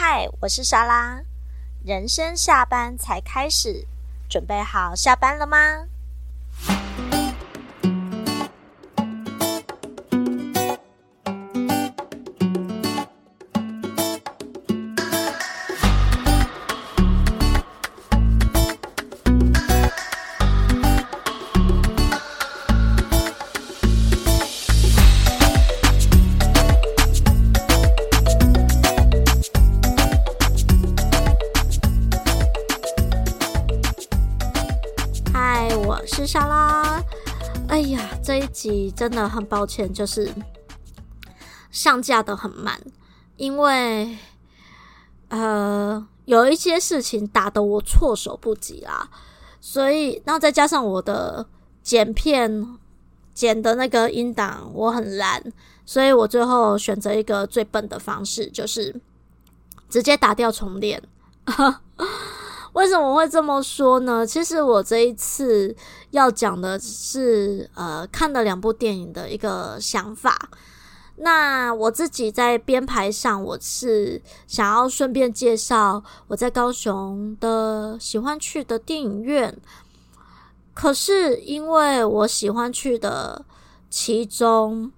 嗨，我是莎拉。人生下班才开始，准备好下班了吗？真的很抱歉，就是上架的很慢，因为呃有一些事情打得我措手不及啦，所以然后再加上我的剪片剪的那个音档我很烂，所以我最后选择一个最笨的方式，就是直接打掉重练。为什么会这么说呢？其实我这一次要讲的是，呃，看的两部电影的一个想法。那我自己在编排上，我是想要顺便介绍我在高雄的喜欢去的电影院。可是因为我喜欢去的其中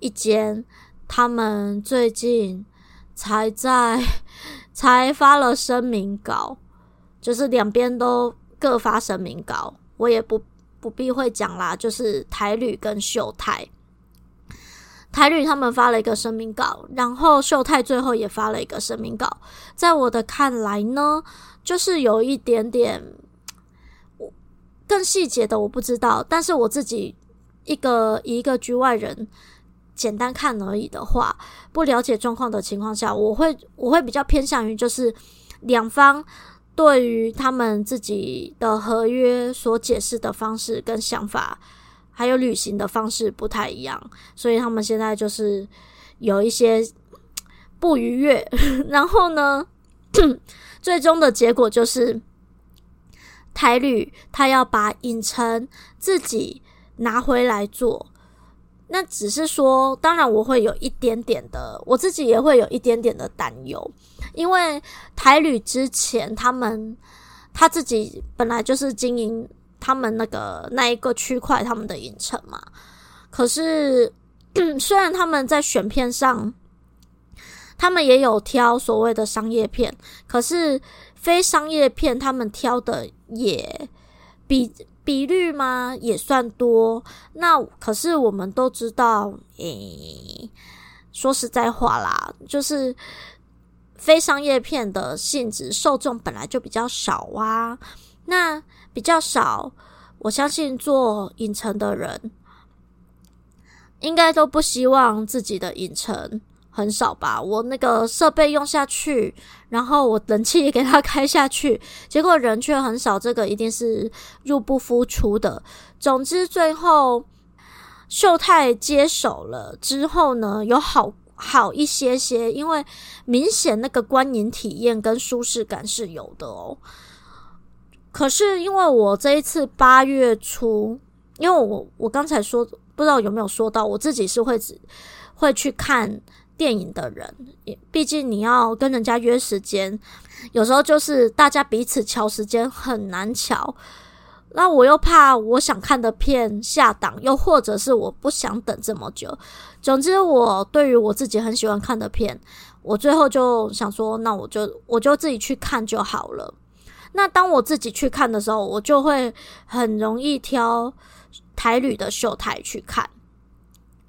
一间，他们最近才在 才发了声明稿。就是两边都各发声明稿，我也不不必会讲啦。就是台旅跟秀泰，台旅他们发了一个声明稿，然后秀泰最后也发了一个声明稿。在我的看来呢，就是有一点点，我更细节的我不知道，但是我自己一个一个局外人简单看而已的话，不了解状况的情况下，我会我会比较偏向于就是两方。对于他们自己的合约所解释的方式跟想法，还有履行的方式不太一样，所以他们现在就是有一些不愉悦。然后呢，最终的结果就是台旅他要把影城自己拿回来做。那只是说，当然我会有一点点的，我自己也会有一点点的担忧，因为台旅之前他们他自己本来就是经营他们那个那一个区块他们的影城嘛，可是 虽然他们在选片上，他们也有挑所谓的商业片，可是非商业片他们挑的也比。比率吗？也算多。那可是我们都知道，诶、欸，说实在话啦，就是非商业片的性质，受众本来就比较少啊。那比较少，我相信做影城的人，应该都不希望自己的影城。很少吧，我那个设备用下去，然后我冷气也给它开下去，结果人却很少，这个一定是入不敷出的。总之，最后秀泰接手了之后呢，有好好一些些，因为明显那个观影体验跟舒适感是有的哦。可是因为我这一次八月初，因为我我刚才说不知道有没有说到，我自己是会会去看。电影的人，毕竟你要跟人家约时间，有时候就是大家彼此瞧时间很难瞧。那我又怕我想看的片下档，又或者是我不想等这么久。总之，我对于我自己很喜欢看的片，我最后就想说，那我就我就自己去看就好了。那当我自己去看的时候，我就会很容易挑台旅的秀台去看。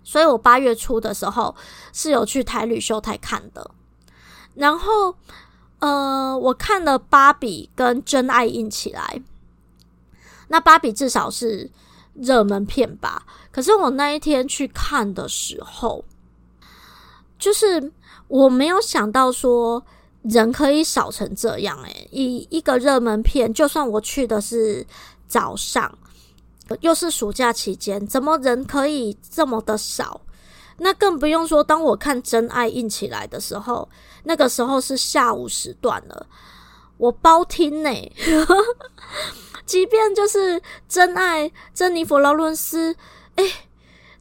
所以我八月初的时候是有去台旅秀台看的，然后呃，我看了芭比跟真爱印起来。那芭比至少是热门片吧？可是我那一天去看的时候，就是我没有想到说人可以少成这样诶，一一个热门片，就算我去的是早上。又是暑假期间，怎么人可以这么的少？那更不用说，当我看《真爱印起来》的时候，那个时候是下午时段了，我包听呢。即便就是真爱珍妮佛劳伦斯，诶，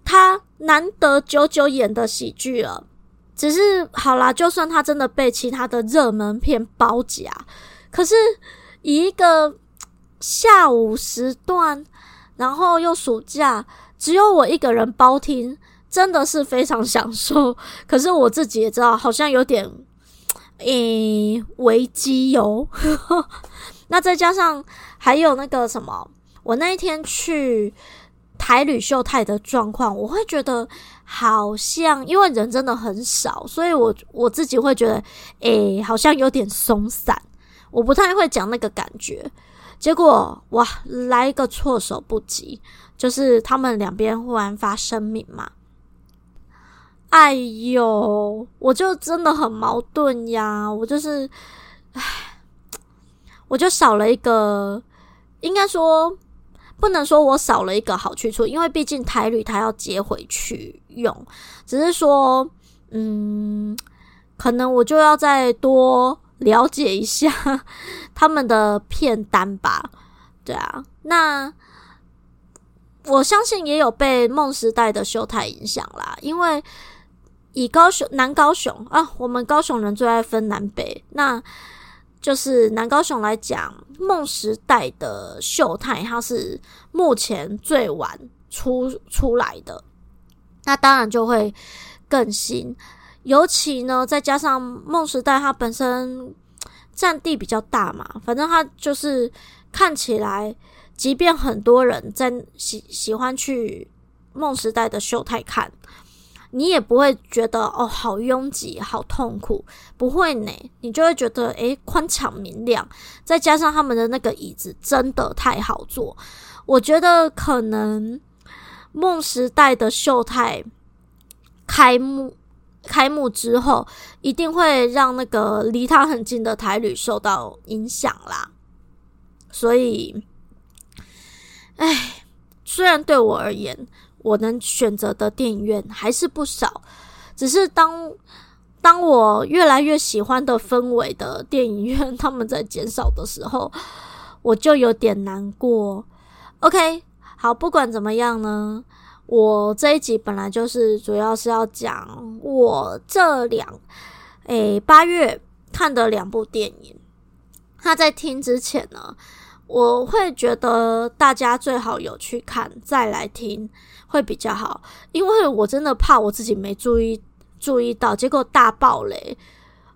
他难得久久演的喜剧了，只是好啦，就算他真的被其他的热门片包夹，可是以一个下午时段，然后又暑假，只有我一个人包听，真的是非常享受。可是我自己也知道，好像有点诶危机哟。那再加上还有那个什么，我那一天去。台旅秀泰的状况，我会觉得好像因为人真的很少，所以我我自己会觉得，诶、好像有点松散，我不太会讲那个感觉。结果哇，来一个措手不及，就是他们两边忽然发声明嘛，哎呦，我就真的很矛盾呀，我就是，唉，我就少了一个，应该说。不能说我少了一个好去处，因为毕竟台旅他要接回去用，只是说，嗯，可能我就要再多了解一下他们的片单吧。对啊，那我相信也有被梦时代的秀台影响啦，因为以高雄南高雄啊，我们高雄人最爱分南北，那。就是南高雄来讲，梦时代的秀泰，它是目前最晚出出来的，那当然就会更新。尤其呢，再加上梦时代它本身占地比较大嘛，反正它就是看起来，即便很多人在喜喜欢去梦时代的秀泰看。你也不会觉得哦，好拥挤，好痛苦，不会呢。你就会觉得诶，宽敞明亮，再加上他们的那个椅子真的太好坐。我觉得可能梦时代的秀泰开幕开幕之后，一定会让那个离他很近的台旅受到影响啦。所以，哎，虽然对我而言。我能选择的电影院还是不少，只是当当我越来越喜欢的氛围的电影院 他们在减少的时候，我就有点难过。OK，好，不管怎么样呢，我这一集本来就是主要是要讲我这两诶八月看的两部电影。他在听之前呢，我会觉得大家最好有去看再来听。会比较好，因为我真的怕我自己没注意注意到，结果大爆雷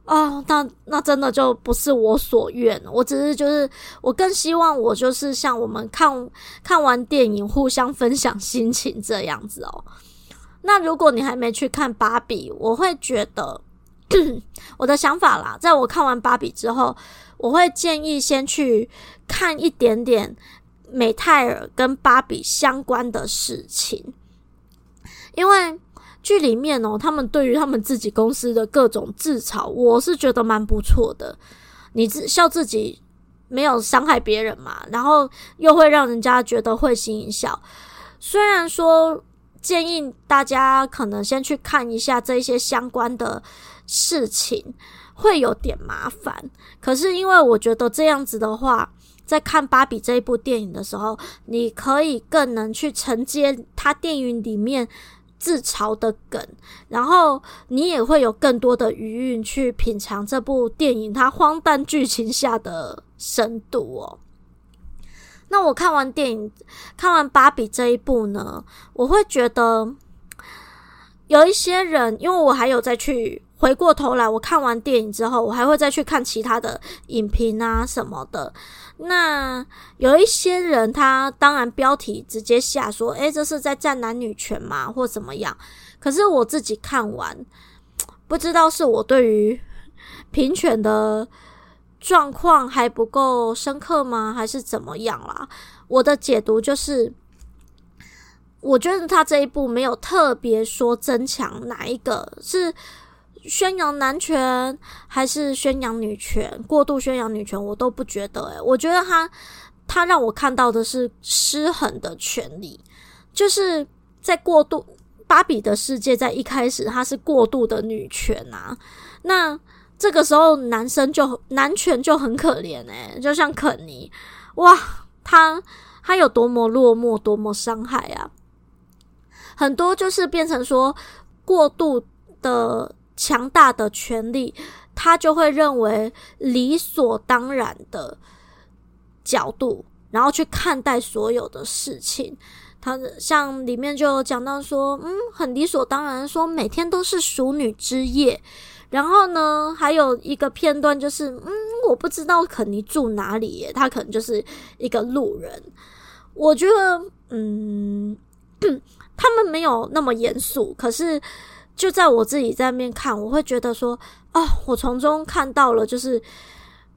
哦，那那真的就不是我所愿。我只是就是，我更希望我就是像我们看看完电影互相分享心情这样子哦。那如果你还没去看芭比，我会觉得我的想法啦，在我看完芭比之后，我会建议先去看一点点。美泰尔跟芭比相关的事情，因为剧里面哦，他们对于他们自己公司的各种自嘲，我是觉得蛮不错的。你自笑自己没有伤害别人嘛，然后又会让人家觉得会心一笑。虽然说建议大家可能先去看一下这些相关的事情，会有点麻烦。可是因为我觉得这样子的话。在看芭比这一部电影的时候，你可以更能去承接他电影里面自嘲的梗，然后你也会有更多的余韵去品尝这部电影它荒诞剧情下的深度哦。那我看完电影，看完芭比这一部呢，我会觉得有一些人，因为我还有再去。回过头来，我看完电影之后，我还会再去看其他的影评啊什么的。那有一些人，他当然标题直接下说：“诶，这是在战男女权嘛，或怎么样？”可是我自己看完，不知道是我对于平权的状况还不够深刻吗，还是怎么样啦？我的解读就是，我觉得他这一部没有特别说增强哪一个是。宣扬男权还是宣扬女权？过度宣扬女权，我都不觉得、欸。诶，我觉得他他让我看到的是失衡的权利，就是在过度芭比的世界，在一开始他是过度的女权啊。那这个时候男生就男权就很可怜诶、就像肯尼，哇，他他有多么落寞，多么伤害啊！很多就是变成说过度的。强大的权力，他就会认为理所当然的角度，然后去看待所有的事情。他像里面就有讲到说，嗯，很理所当然说每天都是淑女之夜。然后呢，还有一个片段就是，嗯，我不知道肯尼住哪里耶，他可能就是一个路人。我觉得，嗯，他们没有那么严肃，可是就在我自己在面看，我会觉得说，哦，我从中看到了，就是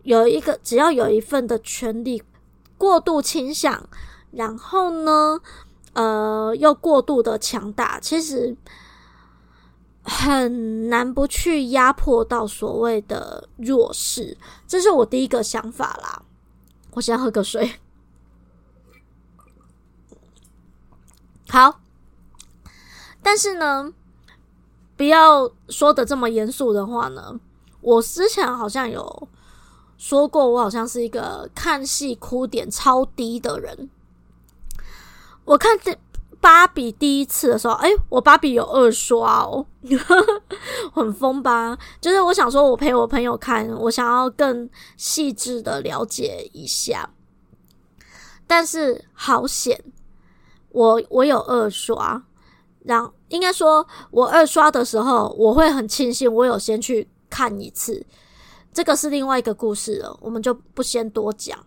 有一个只要有一份的权利过度倾向，然后呢，呃，又过度的强大，其实。很难不去压迫到所谓的弱势，这是我第一个想法啦。我先喝个水。好，但是呢，不要说的这么严肃的话呢。我之前好像有说过，我好像是一个看戏哭点超低的人。我看这。芭比第一次的时候，哎、我芭比有二刷哦，很疯吧？就是我想说，我陪我朋友看，我想要更细致的了解一下。但是好险，我我有二刷，然应该说，我二刷的时候，我会很庆幸我有先去看一次。这个是另外一个故事了，我们就不先多讲。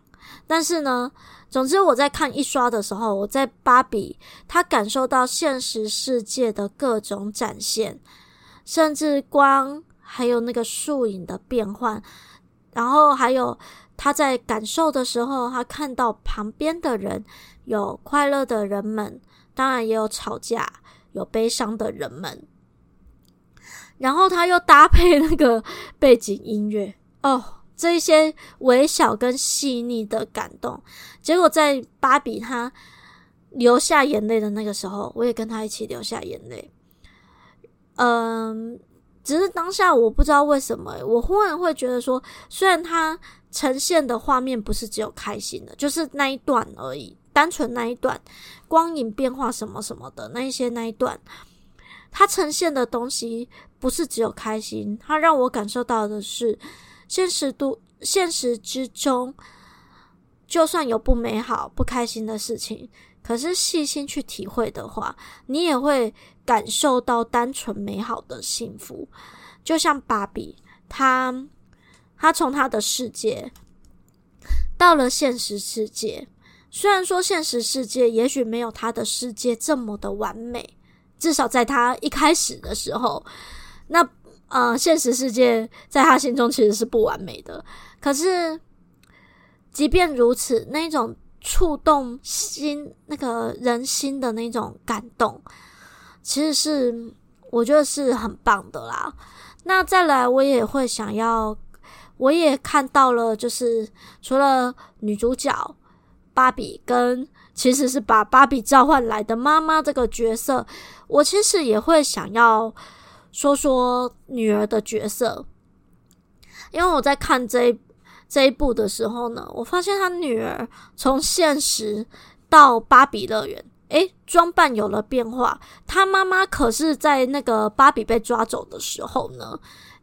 但是呢。总之，我在看一刷的时候，我在芭比，他感受到现实世界的各种展现，甚至光还有那个树影的变换，然后还有他在感受的时候，他看到旁边的人有快乐的人们，当然也有吵架、有悲伤的人们，然后他又搭配那个背景音乐哦。这一些微小跟细腻的感动，结果在芭比她流下眼泪的那个时候，我也跟她一起流下眼泪。嗯，只是当下我不知道为什么，我忽然会觉得说，虽然他呈现的画面不是只有开心的，就是那一段而已，单纯那一段光影变化什么什么的那一些那一段，它呈现的东西不是只有开心，它让我感受到的是。现实都现实之中，就算有不美好、不开心的事情，可是细心去体会的话，你也会感受到单纯美好的幸福。就像芭比，她她从她的世界到了现实世界，虽然说现实世界也许没有她的世界这么的完美，至少在她一开始的时候，那。呃，现实世界在他心中其实是不完美的。可是，即便如此，那种触动心、那个人心的那种感动，其实是我觉得是很棒的啦。那再来，我也会想要，我也看到了，就是除了女主角芭比跟其实是把芭比召唤来的妈妈这个角色，我其实也会想要。说说女儿的角色，因为我在看这一这一部的时候呢，我发现她女儿从现实到芭比乐园，诶，装扮有了变化。她妈妈可是在那个芭比被抓走的时候呢，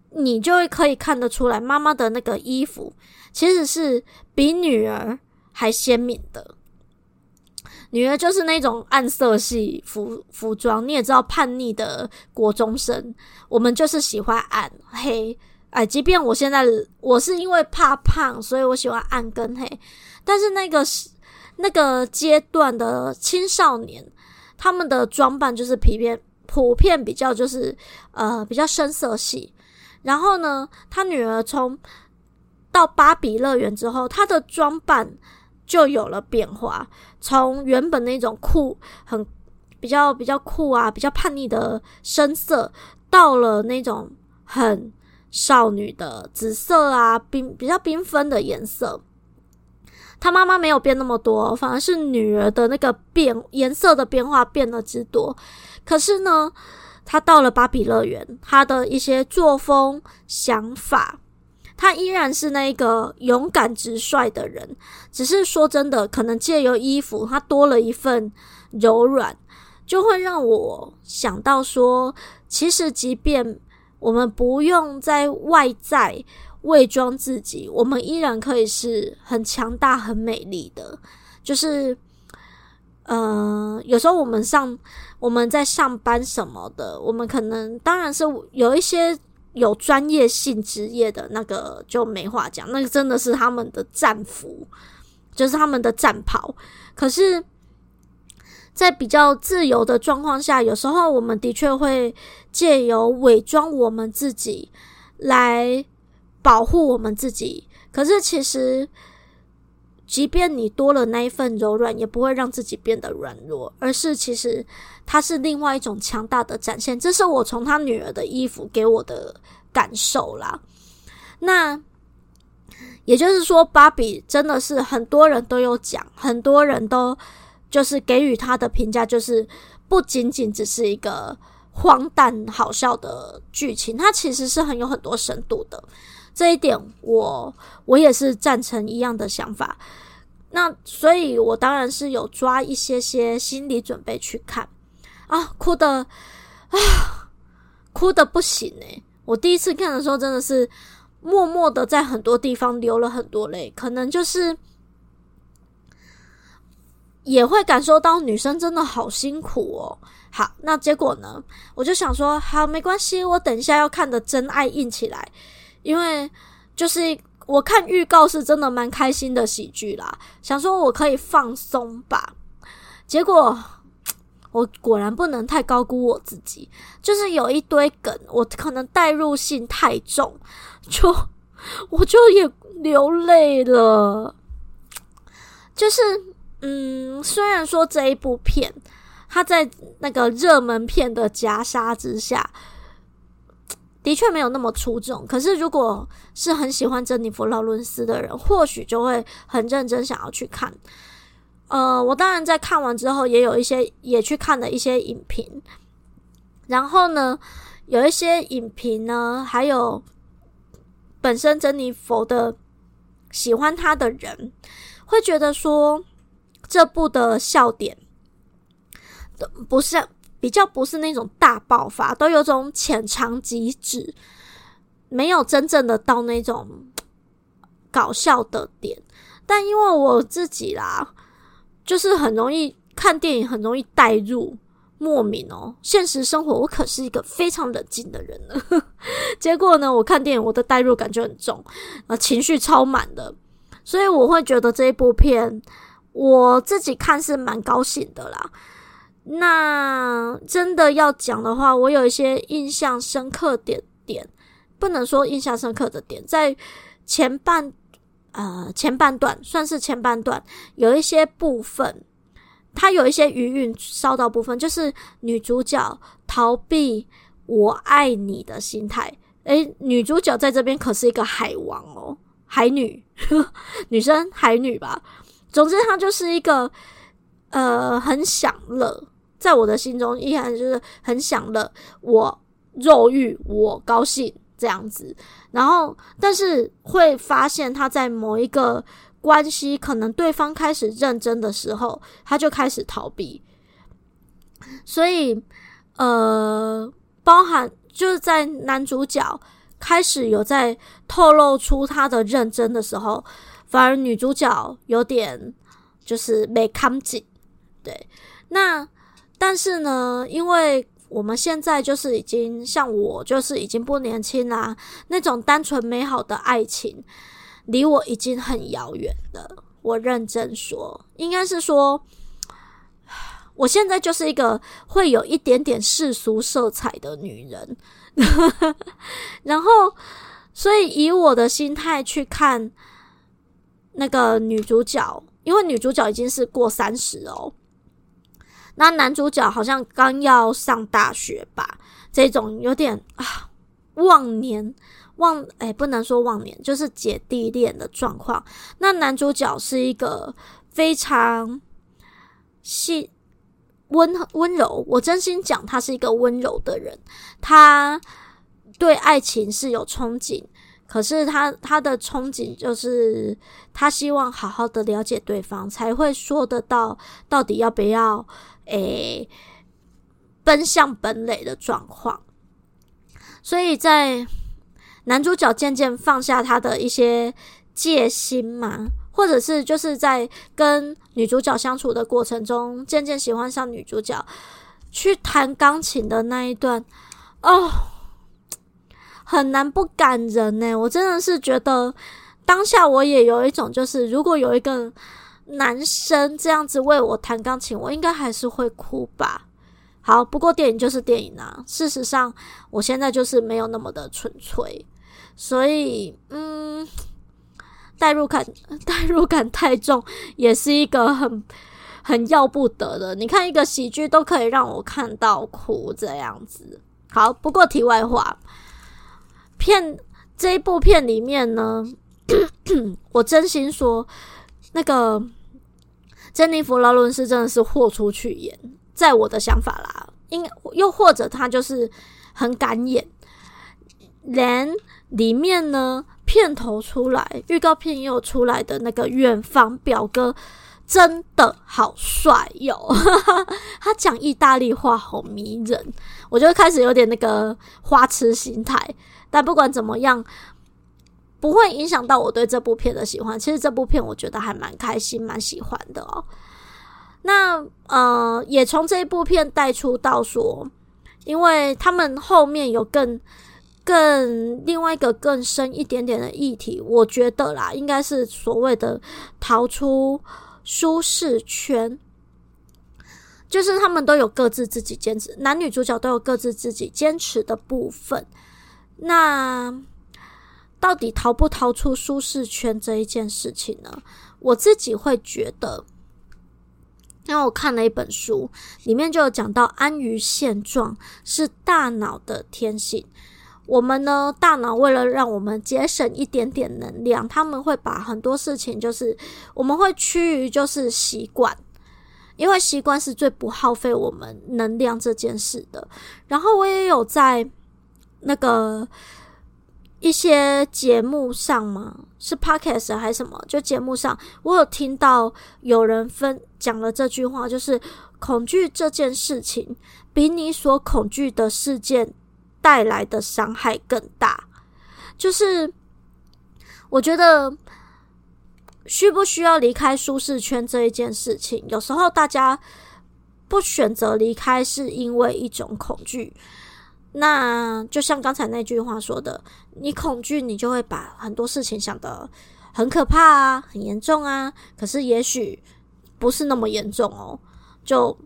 你就会可以看得出来，妈妈的那个衣服其实是比女儿还鲜明的。女儿就是那种暗色系服服装，你也知道叛逆的国中生，我们就是喜欢暗黑。哎，即便我现在我是因为怕胖，所以我喜欢暗跟黑，但是那个那个阶段的青少年，他们的装扮就是普遍普遍比较就是呃比较深色系。然后呢，他女儿从到芭比乐园之后，她的装扮。就有了变化，从原本那种酷、很比较比较酷啊、比较叛逆的深色，到了那种很少女的紫色啊、缤比较缤纷的颜色。她妈妈没有变那么多，反而是女儿的那个变颜色的变化变得之多。可是呢，她到了芭比乐园，她的一些作风、想法。他依然是那个勇敢直率的人，只是说真的，可能借由衣服，他多了一份柔软，就会让我想到说，其实即便我们不用在外在伪装自己，我们依然可以是很强大、很美丽的。就是，呃，有时候我们上我们在上班什么的，我们可能当然是有一些有专业性职业的那个就没话讲，那个真的是他们的战服，就是他们的战袍。可是，在比较自由的状况下，有时候我们的确会借由伪装我们自己来保护我们自己。可是其实。即便你多了那一份柔软，也不会让自己变得软弱，而是其实它是另外一种强大的展现。这是我从他女儿的衣服给我的感受啦。那也就是说，芭比真的是很多人都有讲，很多人都就是给予他的评价，就是不仅仅只是一个荒诞好笑的剧情，它其实是很有很多深度的。这一点我我也是赞成一样的想法，那所以我当然是有抓一些些心理准备去看啊，哭的啊，哭的不行诶，我第一次看的时候真的是默默的在很多地方流了很多泪，可能就是也会感受到女生真的好辛苦哦。好，那结果呢，我就想说，好，没关系，我等一下要看的真爱硬起来。因为就是我看预告是真的蛮开心的喜剧啦，想说我可以放松吧，结果 我果然不能太高估我自己，就是有一堆梗，我可能代入性太重，就 我就也流泪了。就是嗯，虽然说这一部片它在那个热门片的夹杀之下。的确没有那么出众，可是如果是很喜欢珍妮弗·劳伦斯的人，或许就会很认真想要去看。呃，我当然在看完之后，也有一些也去看了一些影评，然后呢，有一些影评呢，还有本身珍妮弗的喜欢她的人，会觉得说这部的笑点不是。比较不是那种大爆发，都有种浅尝即止，没有真正的到那种搞笑的点。但因为我自己啦，就是很容易看电影，很容易带入，莫名哦。现实生活我可是一个非常冷静的人呢，结果呢，我看电影我的带入感就很重，呃，情绪超满的，所以我会觉得这一部片我自己看是蛮高兴的啦。那真的要讲的话，我有一些印象深刻点点，不能说印象深刻的点，在前半呃前半段算是前半段有一些部分，它有一些余韵烧到部分，就是女主角逃避我爱你的心态。诶，女主角在这边可是一个海王哦，海女，呵，女生海女吧。总之，她就是一个呃很享乐。在我的心中，依然就是很享乐，我肉欲，我高兴这样子。然后，但是会发现他在某一个关系，可能对方开始认真的时候，他就开始逃避。所以，呃，包含就是在男主角开始有在透露出他的认真的时候，反而女主角有点就是没看紧。对，那。但是呢，因为我们现在就是已经像我，就是已经不年轻啦，那种单纯美好的爱情离我已经很遥远了。我认真说，应该是说，我现在就是一个会有一点点世俗色彩的女人。然后，所以以我的心态去看那个女主角，因为女主角已经是过三十哦。那男主角好像刚要上大学吧，这种有点啊忘年忘哎、不能说忘年，就是姐弟恋的状况。那男主角是一个非常细温温柔，我真心讲，他是一个温柔的人，他对爱情是有憧憬，可是他他的憧憬就是他希望好好的了解对方，才会说得到到底要不要。诶，奔向本垒的状况，所以在男主角渐渐放下他的一些戒心嘛，或者是就是在跟女主角相处的过程中，渐渐喜欢上女主角，去弹钢琴的那一段，哦，很难不感人呢。我真的是觉得当下我也有一种，就是如果有一个男生这样子为我弹钢琴，我应该还是会哭吧。好，不过电影就是电影啊。事实上，我现在就是没有那么的纯粹，所以，嗯，代入感 代入感太重，也是一个很很要不得的。你看，一个喜剧都可以让我看到哭这样子。好，不过题外话，片这一部片里面呢，我真心说，那个珍妮弗劳伦斯真的是豁出去演。在我的想法啦，应又或者他就是很敢演，连里面呢片头出来，预告片也有出来的那个远房表哥真的好帅哟，他讲意大利话好迷人，我就开始有点那个花痴心态。但不管怎么样，不会影响到我对这部片的喜欢。其实这部片我觉得还蛮开心，蛮喜欢的哦。那呃，也从这一部片带出到说，因为他们后面有更更另外一个更深一点点的议题，我觉得啦，应该是所谓的逃出舒适圈，就是他们都有各自自己坚持，男女主角都有各自自己坚持的部分。那到底逃不逃出舒适圈这一件事情呢？我自己会觉得。因为我看了一本书，里面就有讲到安于现状是大脑的天性。我们呢，大脑为了让我们节省一点点能量，他们会把很多事情，就是我们会趋于就是习惯，因为习惯是最不耗费我们能量这件事的。然后我也有在那个。一些节目上嘛，是 podcast 还是什么？就节目上，我有听到有人分讲了这句话，就是恐惧这件事情比你所恐惧的事件带来的伤害更大。就是我觉得需不需要离开舒适圈这一件事情，有时候大家不选择离开，是因为一种恐惧。那就像刚才那句话说的，你恐惧，你就会把很多事情想得很可怕啊，很严重啊。可是也许不是那么严重哦，就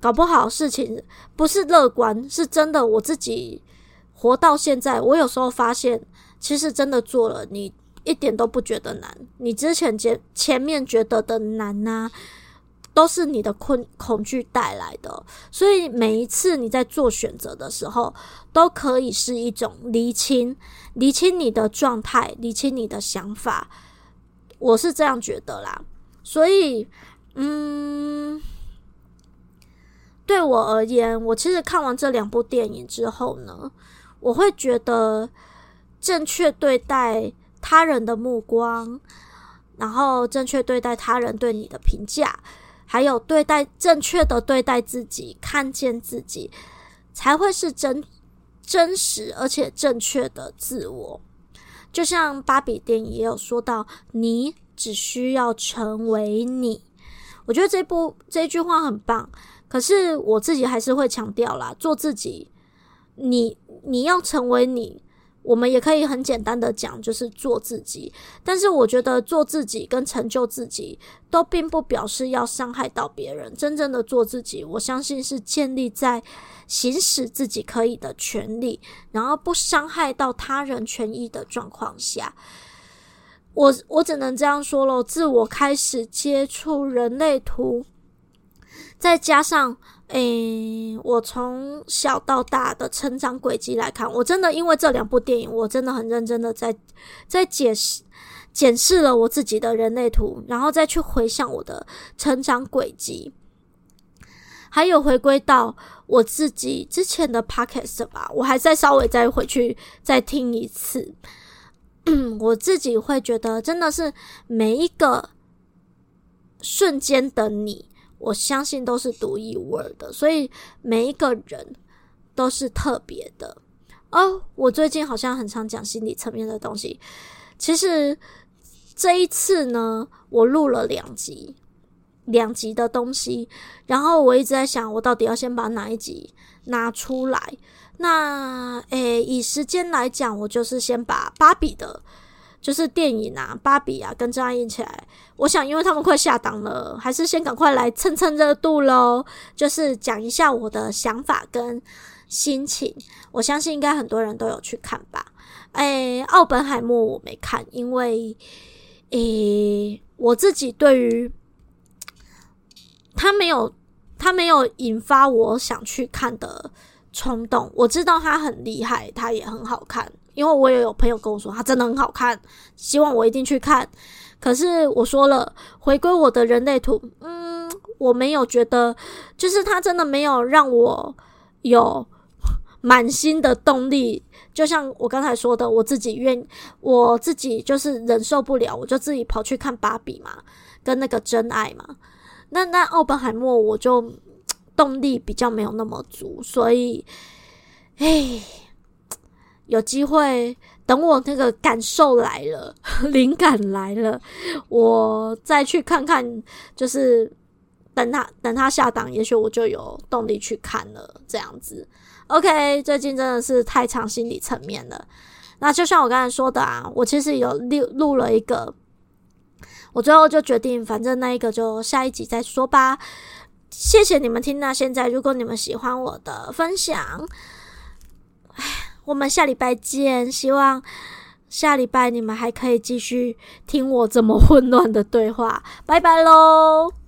搞不好事情不是乐观，是真的。我自己活到现在，我有时候发现，其实真的做了，你一点都不觉得难。你之前前前面觉得的难啊。都是你的困恐惧带来的，所以每一次你在做选择的时候，都可以是一种厘清、厘清你的状态、厘清你的想法。我是这样觉得啦，所以，嗯，对我而言，我其实看完这两部电影之后呢，我会觉得正确对待他人的目光，然后正确对待他人对你的评价。还有对待正确的对待自己，看见自己，才会是真真实而且正确的自我。就像芭比电影也有说到，你只需要成为你。我觉得这部这句话很棒，可是我自己还是会强调啦，做自己，你你要成为你。我们也可以很简单的讲，就是做自己。但是我觉得做自己跟成就自己，都并不表示要伤害到别人。真正的做自己，我相信是建立在行使自己可以的权利，然后不伤害到他人权益的状况下。我我只能这样说咯，自我开始接触人类图，再加上。诶、我从小到大的成长轨迹来看，我真的因为这两部电影，我真的很认真的在在解释、检视了我自己的人类图，然后再去回想我的成长轨迹，还有回归到我自己之前的 podcast 吧，我还再稍微再回去再听一次，我自己会觉得真的是每一个瞬间的你。我相信都是独一无二的，所以每一个人都是特别的。哦，我最近好像很常讲心理层面的东西。其实这一次呢，我录了两集，两集的东西，然后我一直在想，我到底要先把哪一集拿出来？那诶，以时间来讲，我就是先把芭比的，就是电影啊，芭比啊，跟真爱印起来。我想，因为他们快下档了，还是先赶快来蹭蹭热度喽。就是讲一下我的想法跟心情。我相信应该很多人都有去看吧。诶，奥本海默我没看，因为诶，我自己对于他没有，他没有引发我想去看的。冲动，我知道他很厉害，他也很好看，因为我也有朋友跟我说他真的很好看，希望我一定去看。可是我说了，回归我的人类图，嗯，我没有觉得，就是他真的没有让我有满心的动力。就像我刚才说的，我自己愿，我自己就是忍受不了，我就自己跑去看芭比嘛，跟那个真爱嘛。那那奥本海默，我就。动力比较没有那么足，所以，哎，有机会等我那个感受来了，灵感来了，我再去看看。就是等他等他下档，也许我就有动力去看了。这样子，OK。最近真的是太长心理层面了。那就像我刚才说的啊，我其实有录录了一个，我最后就决定，反正那一个就下一集再说吧。谢谢你们听到现在。如果你们喜欢我的分享，哎，我们下礼拜见。希望下礼拜你们还可以继续听我这么混乱的对话。拜拜喽！